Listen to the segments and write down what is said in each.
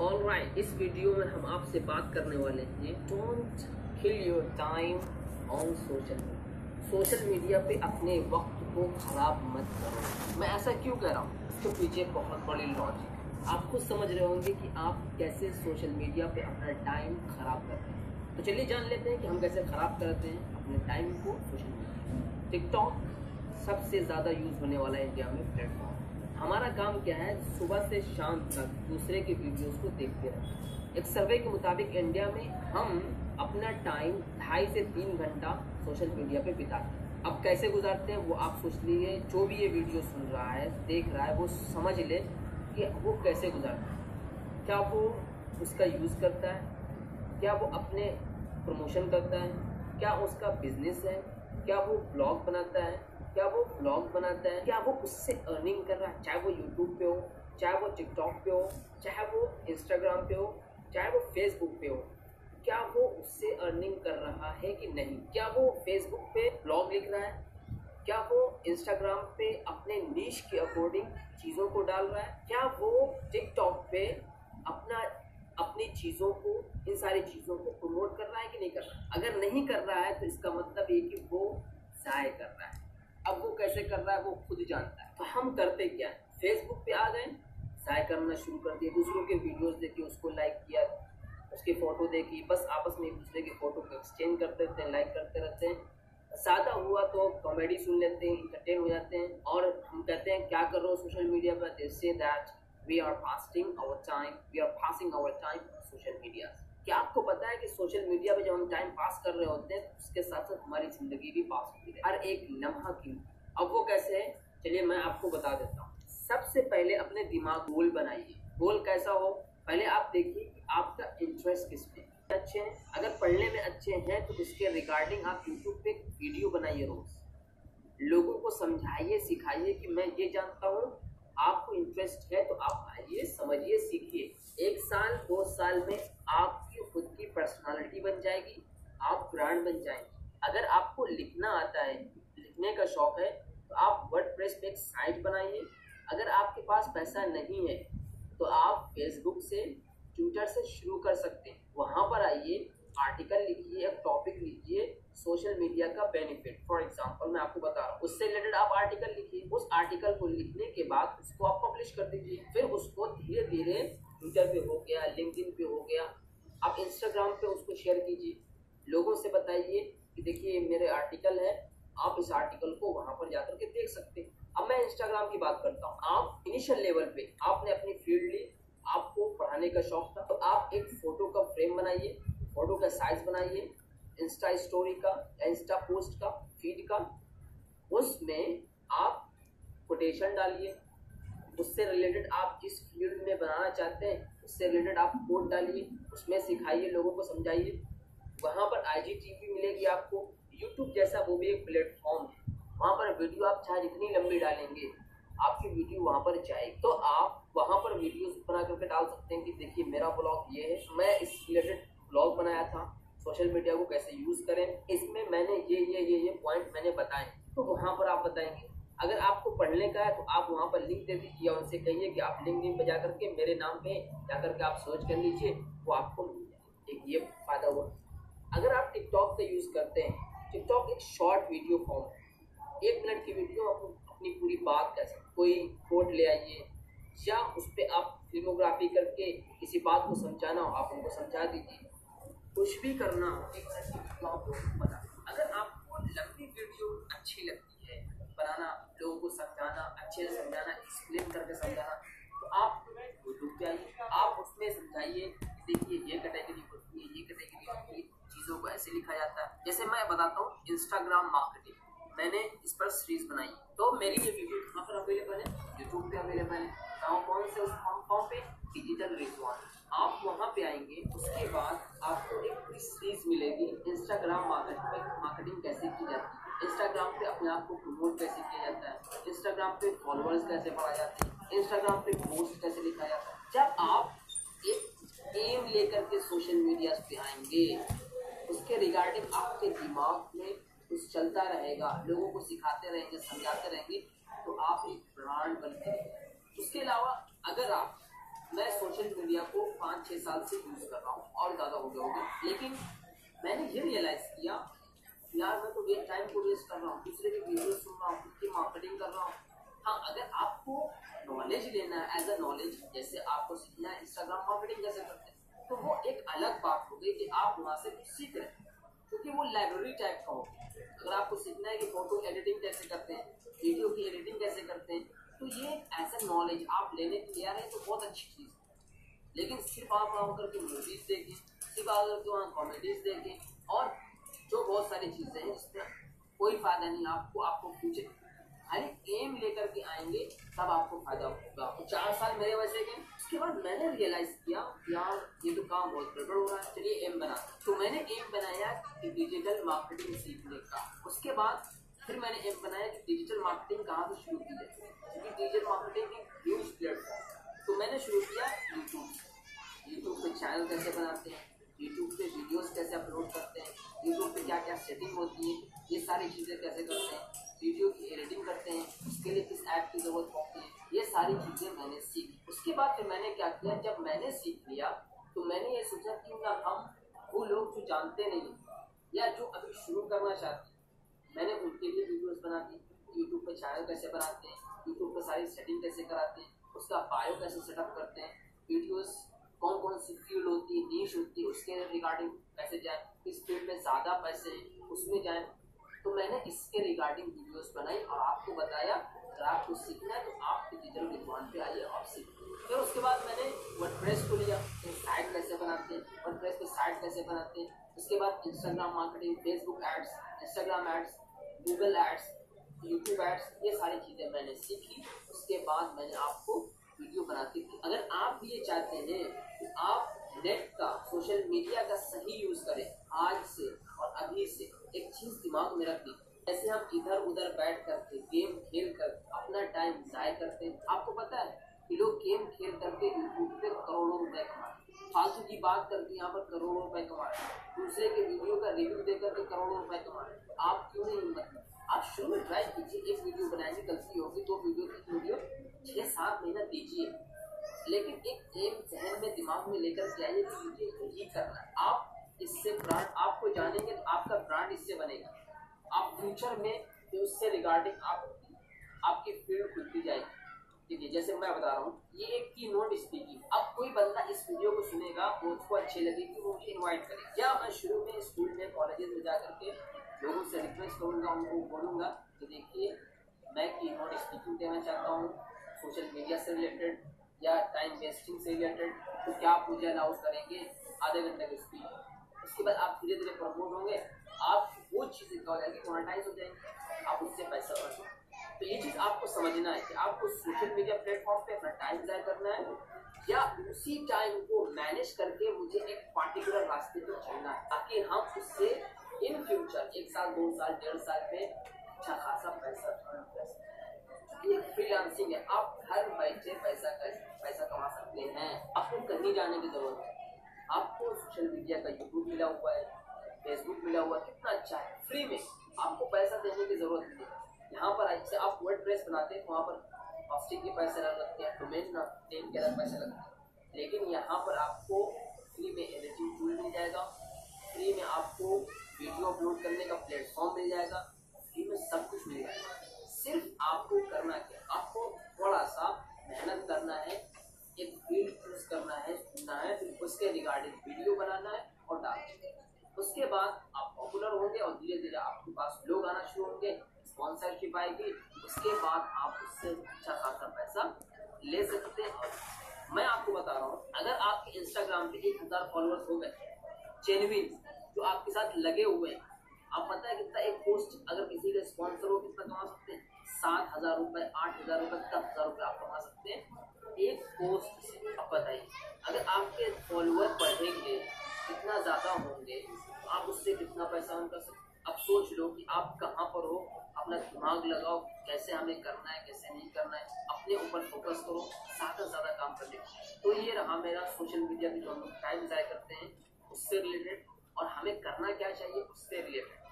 All right इस video में हम आपसे बात करने वाले हैं। Don't kill your time on social social media पे अपने वक्त को खराब मत करो। मैं ऐसा क्यों कह रहा हूँ? इसके पीछे बहुत बड़ी लॉजिक है। आप खुद समझ रहे होंगे कि आप कैसे सोशल मीडिया पे अपना टाइम खराब करते हैं। तो चलिए जान लेते हैं कि हम कैसे खराब करते हैं अपने टाइम को सोशल मीडिया टिकटॉक सबसे ज़्यादा यूज़ होने वाला है इंडिया में प्लेटफॉर्म हमारा काम क्या है? सुबह से शाम तक दूसरे के वीडियोस को देखते रहना। एक सर्वे के मुताबिक इंडिया में हम अपना टाइम ढाई से तीन घंटा सोशल मीडिया पे बिताते हैं। अब कैसे गुजारते हैं, वो आप सोच लीजिए। जो भी ये वीडियो सुन रहा है, देख रहा है, वो समझ ले कि वो कैसे गुजारता है। क्या वो उसका यूज़ करता है? क्या वो अपने प्रमोशन करता है? क्या उसका बिज़नेस है? क्या वो ब्लॉग बनाता है? क्या वो ब्लॉग बनाता है? क्या वो उससे अर्निंग कर रहा है? चाहे वो यूट्यूब पे हो, चाहे वो टिकटॉक पे हो, चाहे वो इंस्टाग्राम पे हो, चाहे वो फेसबुक पे हो, क्या वो उससे अर्निंग कर रहा है कि नहीं? क्या वो फेसबुक पे ब्लॉग लिख रहा है? क्या वो इंस्टाग्राम पे अपने नीच के अकॉर्डिंग चीज़ों को डाल रहा है? क्या वो टिकटॉक पे अपना, अपनी चीज़ों को, इन सारी चीज़ों को प्रमोट कर रहा है कि नहीं कर रहा अगर नहीं कर रहा है तो इसका मतलब ये कि वो ज़ाय कर रहा है। कैसे कर रहा है वो खुद जानता है। तो हम करते क्या? है फेसबुक पे आ गए, साय करना शुरू कर दिए दूसरों के वीडियोस देखे, उसको लाइक किया, उसके फ़ोटो देखी। बस आपस में एक दूसरे के फ़ोटो को एक्सचेंज करते रहते हैं लाइक करते रहते हैं। सादा हुआ तो कॉमेडी सुन लेते हैं इंटरटेन हो जाते हैं। और हम कहते हैं, क्या कर रहे हो सोशल मीडिया पर? They that we are fasting our time we are passing our time social media क्या आपको पता है कि सोशल मीडिया पे जब हम टाइम पास कर रहे होते हैं, उसके साथ साथ हमारी ज़िंदगी भी पास होती है। हर एक लम्हा की अब वो कैसे है? चलिए मैं आपको बता देता हूँ। सबसे पहले अपने दिमाग गोल बनाइए। गोल कैसा हो? पहले आप देखिए कि आपका इंटरेस्ट किस पे अच्छे हैं? अगर पढ़ने में अच्छे हैं तो उसके रिगार्डिंग आप यूट्यूब पे वीडियो बनाइए रोज। लोगों को समझाइए, सिखाइए कि मैं ये जानता हूँ, आपको इंटरेस्ट है तो आप आइए, समझिए, सीखिए। एक साल, दो साल में आपकी खुद की पर्सनालिटी बन जाएगी, आप ब्रांड बन जाएँगे। अगर आपको लिखना आता है, लिखने का शौक है तो आप वर्ड पे एक साइट बनाइए। अगर आपके पास पैसा नहीं है तो आप फेसबुक से ट्विटर से शुरू कर सकते हैं। वहाँ पर आइए आर्टिकल लिखिए, एक टॉपिक लिखिए सोशल मीडिया का बेनिफिट फॉर एग्जांपल मैं आपको बता रहा हूँ, उससे रिलेटेड आप आर्टिकल लिखिए। उस आर्टिकल को लिखने के बाद उसको आप पब्लिश कर दीजिए। फिर उसको धीरे धीरे ट्विटर पे हो गया लिंक्डइन पे हो गया, आप इंस्टाग्राम पे उसको शेयर कीजिए। लोगों से बताइए कि देखिए, मेरे आर्टिकल है आप इस आर्टिकल को वहाँ पर जाकर के देख सकते हैं। अब मैं इंस्टाग्राम की बात करता हूँ। आप इनिशियल लेवल पे आपने अपनी फ़ील्ड ली, आपको पढ़ाने का शौक था तो आप एक फ़ोटो का फ्रेम बनाइए फ़ोटो का साइज़ बनाइए इंस्टा स्टोरी का इंस्टा पोस्ट का फ़ीड का। उसमें आप कोटेशन डालिए। उससे रिलेटेड आप जिस फ़ील्ड में बनाना चाहते हैं, उससे रिलेटेड आप कोड डालिए, उसमें सिखाइए, लोगों को समझाइए। वहाँ पर आई मिलेगी आपको। यूट्यूब जैसा वो भी एक प्लेटफॉर्म है। वहाँ पर वीडियो आप चाहे जितनी लंबी डालेंगे, आपकी वीडियो वहाँ पर जाएगी। तो आप वहाँ पर वीडियो बना करके डाल सकते हैं कि देखिए मेरा ब्लॉग ये है। मैं इस रिलेटेड ब्लॉग बनाया था सोशल मीडिया को कैसे यूज़ करें, इसमें मैंने ये ये ये ये पॉइंट मैंने बताए। तो वहाँ पर आप बताएँगे। अगर आपको पढ़ने का है तो आप वहाँ पर लिंक दे दीजिए या उनसे कहिए कि आप लिंक पे जा करके मेरे नाम पे जा करके आप सर्च कर लीजिए, वो आपको मिल जाए एक ये फ़ायदा हुआ। अगर आप टिकटॉक का यूज़ करते हैं टिकटॉक एक शॉर्ट वीडियो फॉर्म है। एक मिनट की वीडियो आप अपनी पूरी बात कह सकते कोई कोट ले आइए, या उस पर आप फिल्मोग्राफी करके किसी बात को समझाना हो, आप उनको समझा दीजिए। कुछ भी करना हो, एक मिनट की वीडियो आपको बता अगर आपको लंबी वीडियो अच्छी लगती है, बनाना, लोगों को समझाना, अच्छे से समझाना एक्सप्लेन करके समझाना तो आप यूट्यूब पे आइए। आप उसमें समझाइए देखिए ये कैटेगरी होती है ये कैटेगरी होती है चीज़ों को ऐसे लिखा जाता है। जैसे मैं बताता हूँ इंस्टाग्राम मार्केटिंग मैंने इस पर सीरीज़ बनाई। तो मेरी ये वीडियो कहाँ पर अवेलेबल है? यूट्यूब पे अवेलेबल है। कहाँ कौन से उस फॉर्म पे? डिजिटल रिजवान आप वहाँ पे आएँगे, उसके बाद आपको एक सीरीज़ मिलेगी? इंस्टाग्राम मार्केटिंग मार्केटिंग कैसे की जाती है? इंस्टाग्राम पे अपने आप को प्रमोट कैसे किया जाता है? इंस्टाग्राम पे फॉलोअर्स कैसे बढ़ा जाते हैं? इंस्टाग्राम पे पोस्ट कैसे लिखा जाता है? जब आप एक एम लेकर के सोशल मीडिया पे आएँगे उसके रिगार्डिंग आपके दिमाग में कुछ चलता रहेगा, लोगों को सिखाते रहेंगे, समझाते रहेंगे तो आप एक ब्रांड बनते हैं। उसके अलावा अगर आप, मैं सोशल मीडिया को पाँच छः साल से यूज़ कर रहा हूँ, और ज़्यादा हो गया होगा, लेकिन मैंने ये रियलाइज़ किया, यार मैं तो वेस्ट टाइम को वेस्ट कर रहा हूँ, दूसरे की वीडियो सुन रहा हूँ खुद की मार्केटिंग कर रहा हूँ। हाँ अगर आपको नॉलेज लेना है एज अ नॉलेज जैसे आपको सीखना है इंस्टाग्राम मार्केटिंग कैसे करते हैं तो वो एक अलग बात कि आप वहाँ से कुछ सीख रहे हैं। क्योंकि वो लाइब्रेरी टाइप का हो। अगर आपको सीखना है कि फ़ोटो एडिटिंग कैसे करते हैं वीडियो की एडिटिंग कैसे करते हैं तो ये ऐसा नॉलेज आप लेने के लिए आ रहे हैं तो बहुत अच्छी चीज़ है। लेकिन सिर्फ़ आप वहाँ करके मूवीज़ देखें, सिर्फ़ आप करके वहाँ कॉमेडीज देखें, और जो बहुत सारी चीज़ें हैं इसमें कोई फ़ायदा नहीं, आपको आपको फ्यूचर खाली एम लेकर के आएँगे, तब आपको फ़ायदा होगा। तो चार साल मेरे वैसे गए उसके बाद मैंने रियलाइज़ किया, यार, ये तो काम बहुत गड़बड़ हो रहा है, चलिए एम बना। तो मैंने एम बनाया कि डिजिटल मार्केटिंग सीखने का। उसके बाद फिर मैंने एम बनाया कि डिजिटल मार्केटिंग कहाँ से शुरू की जाए। क्योंकि डिजिटल मार्केटिंग एक ह्यूज प्लेटफॉर्म तो मैंने शुरू किया यूट्यूब यूट्यूब पे चैनल कैसे बनाते हैं? यूट्यूब पे वीडियोस कैसे अपलोड करते हैं? यूट्यूब पे क्या क्या सेटिंग होती है? ये सारी चीज़ें कैसे करते हैं? वीडियो की एडिटिंग करते हैं, उसके लिए किस ऐप की ज़रूरत पड़ती है, ये सारी चीज़ें मैंने सीखी। उसके बाद फिर मैंने क्या किया, जब मैंने सीख लिया तो मैंने ये सोचा कि ना, हम वो लोग जो जानते नहीं, या जो अभी शुरू करना चाहते हैं, मैंने उनके लिए वीडियोस बना दी यूट्यूब पर चैनल कैसे बनाते हैं यूट्यूब पर सारी सेटिंग कैसे कराते हैं, उसका बायो कैसे सेटअप करते हैं वीडियोस कौन कौन सी फ़ील्ड होती है नीच होती है उसके रिगार्डिंग कैसे जाए, किस फ़ील्ड में ज़्यादा पैसे उसमें जाए तो मैंने इसके रिगार्डिंग वीडियोस बनाई और आपको बताया, अगर आपको सीखना है तो आप डिजिटल विद्वान पे आइए और सीखिए फिर उसके बाद मैंने वर्डप्रेस को लिया तो साइट कैसे बनाते हैं वर्डप्रेस पे साइट कैसे बनाते हैं, उसके बाद Instagram marketing Facebook ads Instagram ads Google ads YouTube ads ये सारी चीज़ें मैंने सीखी। उसके बाद मैंने आपको वीडियो बनाती थी। अगर आप भी ये चाहते हैं कि आप नेट का सोशल मीडिया का सही यूज़ करें, आज से और अभी से। एक चीज़ दिमाग में रखनी जैसे हम इधर उधर बैठ करके गेम खेल कर अपना टाइम ज़ाय करते हैं, आपको पता है कि लोग गेम खेल करके यूट्यूब पे करोड़ों रुपए कमाते फालतू की बात करके यहाँ पर करोड़ों रुपए कमा रहे दूसरे के वीडियो का रिव्यू दे करके करोड़ों रुपए कमा रहे आप क्यों नहीं हिम्मत आप शुरू में ट्राई कीजिए, एक वीडियो बनाएँगे, गलती होगी, दो वीडियो की वीडियो छः सात महीना दीजिए। लेकिन एक एम जहन में, दिमाग में लेकर के आइए कि मुझे यही करना है। आप इससे ब्रांड आपको जानेंगे तो आपका ब्रांड इससे बनेगा। आप फ्यूचर में जो उससे रिगार्डिंग आप, आपकी फ़ील्ड खुलती जाएगी। देखिए, जैसे मैं बता रहा हूँ, ये एक की नोट स्पीकिंग अब कोई बंदा इस वीडियो को सुनेगा वो उसको अच्छी लगेगी वो मुझे इन्वाइट करे। या मैं शुरू में स्कूल में कॉलेजेस में जा करके लोगों से रिक्वेस्ट करूँगा, उनको बोलूँगा, कि देखिए, मैं की नोट स्पीकिंग देना चाहता हूँ सोशल मीडिया से रिलेटेड या टाइम वेस्टिंग से रिलेटेड तो क्या आप मुझे अलाउ करेंगे? आधे घंटे की स्पीच उसके बाद आप धीरे धीरे प्रमोट होंगे। आप वो चीज़ें क्या हो जाएगी मोनेटाइज हो जाएँगी। आप उससे पैसा अर्न तो ये चीज़ आपको समझना है कि आपको सोशल मीडिया प्लेटफॉर्म पे अपना टाइम ज़ाय करना है या उसी टाइम को मैनेज करके मुझे एक पार्टिकुलर रास्ते पर चलना है, ताकि हम उससे इन फ्यूचर एक साल, दो साल, डेढ़ साल में अच्छा खासा पैसा अर्न कर ये फ्रीलांसिंग है आप घर बैठे पैसा पैसा कमा सकते हैं। आपको कहीं जाने की ज़रूरत है आपको सोशल मीडिया का यूट्यूब मिला हुआ है फेसबुक मिला हुआ है, कितना अच्छा है। फ्री में आपको पैसा देने की ज़रूरत नहीं है। यहाँ पर जैसे आप वर्ड प्रेस बनाते हैं वहाँ पर हॉस्टिंग के पैसे अलग लगते हैं डोमेन नेम के अलग पैसे लगते हैं। लेकिन यहाँ पर आपको फ्री में एडिटिंग टूल मिल जाएगा। फ्री में आपको वीडियो अपलोड करने का प्लेटफॉर्म मिल जाएगा। फ्री में सब कुछ मिल जाएगा सिर्फ़ आपको करना क्या आपको थोड़ा सा मेहनत करना है एक फ़ील्ड चूज़ करना है सुनना है फिर उसके रिगार्डिंग वीडियो बनाना है और डालना है उसके बाद आप पॉपुलर होंगे और धीरे धीरे आपके पास लोग आना शुरू होंगे स्पॉन्सरशिप आएगी उसके बाद आप उससे अच्छा खासा पैसा ले सकते हैं। मैं आपको बता रहा हूँ, अगर आपके इंस्टाग्राम पे एक हज़ार फॉलोअर्स हो गए जेनविन जो आपके साथ लगे हुए हैं, आप पता है कितना एक पोस्ट अगर किसी का स्पॉन्सर हो, कितना कमा सकते हैं? सात हज़ार रुपए, आठ हज़ार रुपए, दस हज़ार रुपए आप कमा सकते हैं। एक पोस्ट से आप बताइए, अगर आपके फॉलोअर बढ़ेंगे, कितना ज़्यादा होंगे तो आप उससे कितना पैसा अर्न कर सकते अब सोच लो कि आप कहाँ पर हो, अपना दिमाग लगाओ, कैसे हमें करना है, कैसे नहीं करना है, अपने ऊपर फोकस करो ज़्यादा ज़्यादा काम कर करने तो ये रहा मेरा सोशल मीडिया पे जो हम लोग टाइम ज़ाय करते हैं, उससे रिलेटेड और हमें करना क्या चाहिए, उससे रिलेटेड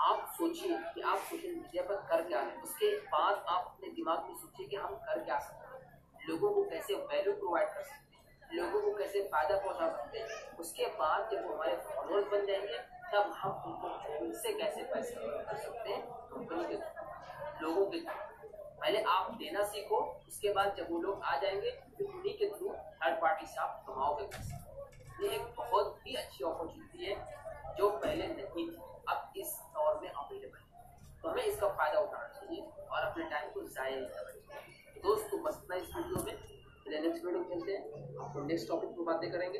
आप सोचिए कि आप सोशल मीडिया पर कर क्या हैं। उसके बाद आप अपने दिमाग में सोचिए कि हम कर क्या सकते हैं। लोगों को कैसे वैल्यू प्रोवाइड कर सकते हैं, लोगों को कैसे फ़ायदा पहुँचा सकते हैं। उसके बाद जब हमारे फॉलोअर्स बन जाएँगे तब हम उनको उनसे कैसे पैसे कर सकते हैं? कंपनी के लोगों के थ्रू। पहले आप देना सीखो, उसके बाद जब वो लोग आ जाएँगे तो उन्हीं के थ्रू थर्ड पार्टी से आप कमाओगे पैसे। ये एक बहुत ही अच्छी अपॉर्चुनिटी है, जो पहले नहीं थी। अब इस दौर में अवेलेबल है। तो हमें इसका फ़ायदा उठाना चाहिए और अपने टाइम को ज़ाया नहीं करना चाहिए। दोस्तों, बस इतना इस वीडियो में। नेक्स्ट वीडियो में चलते हैं। आपको नेक्स्ट टॉपिक पर बातें करेंगे।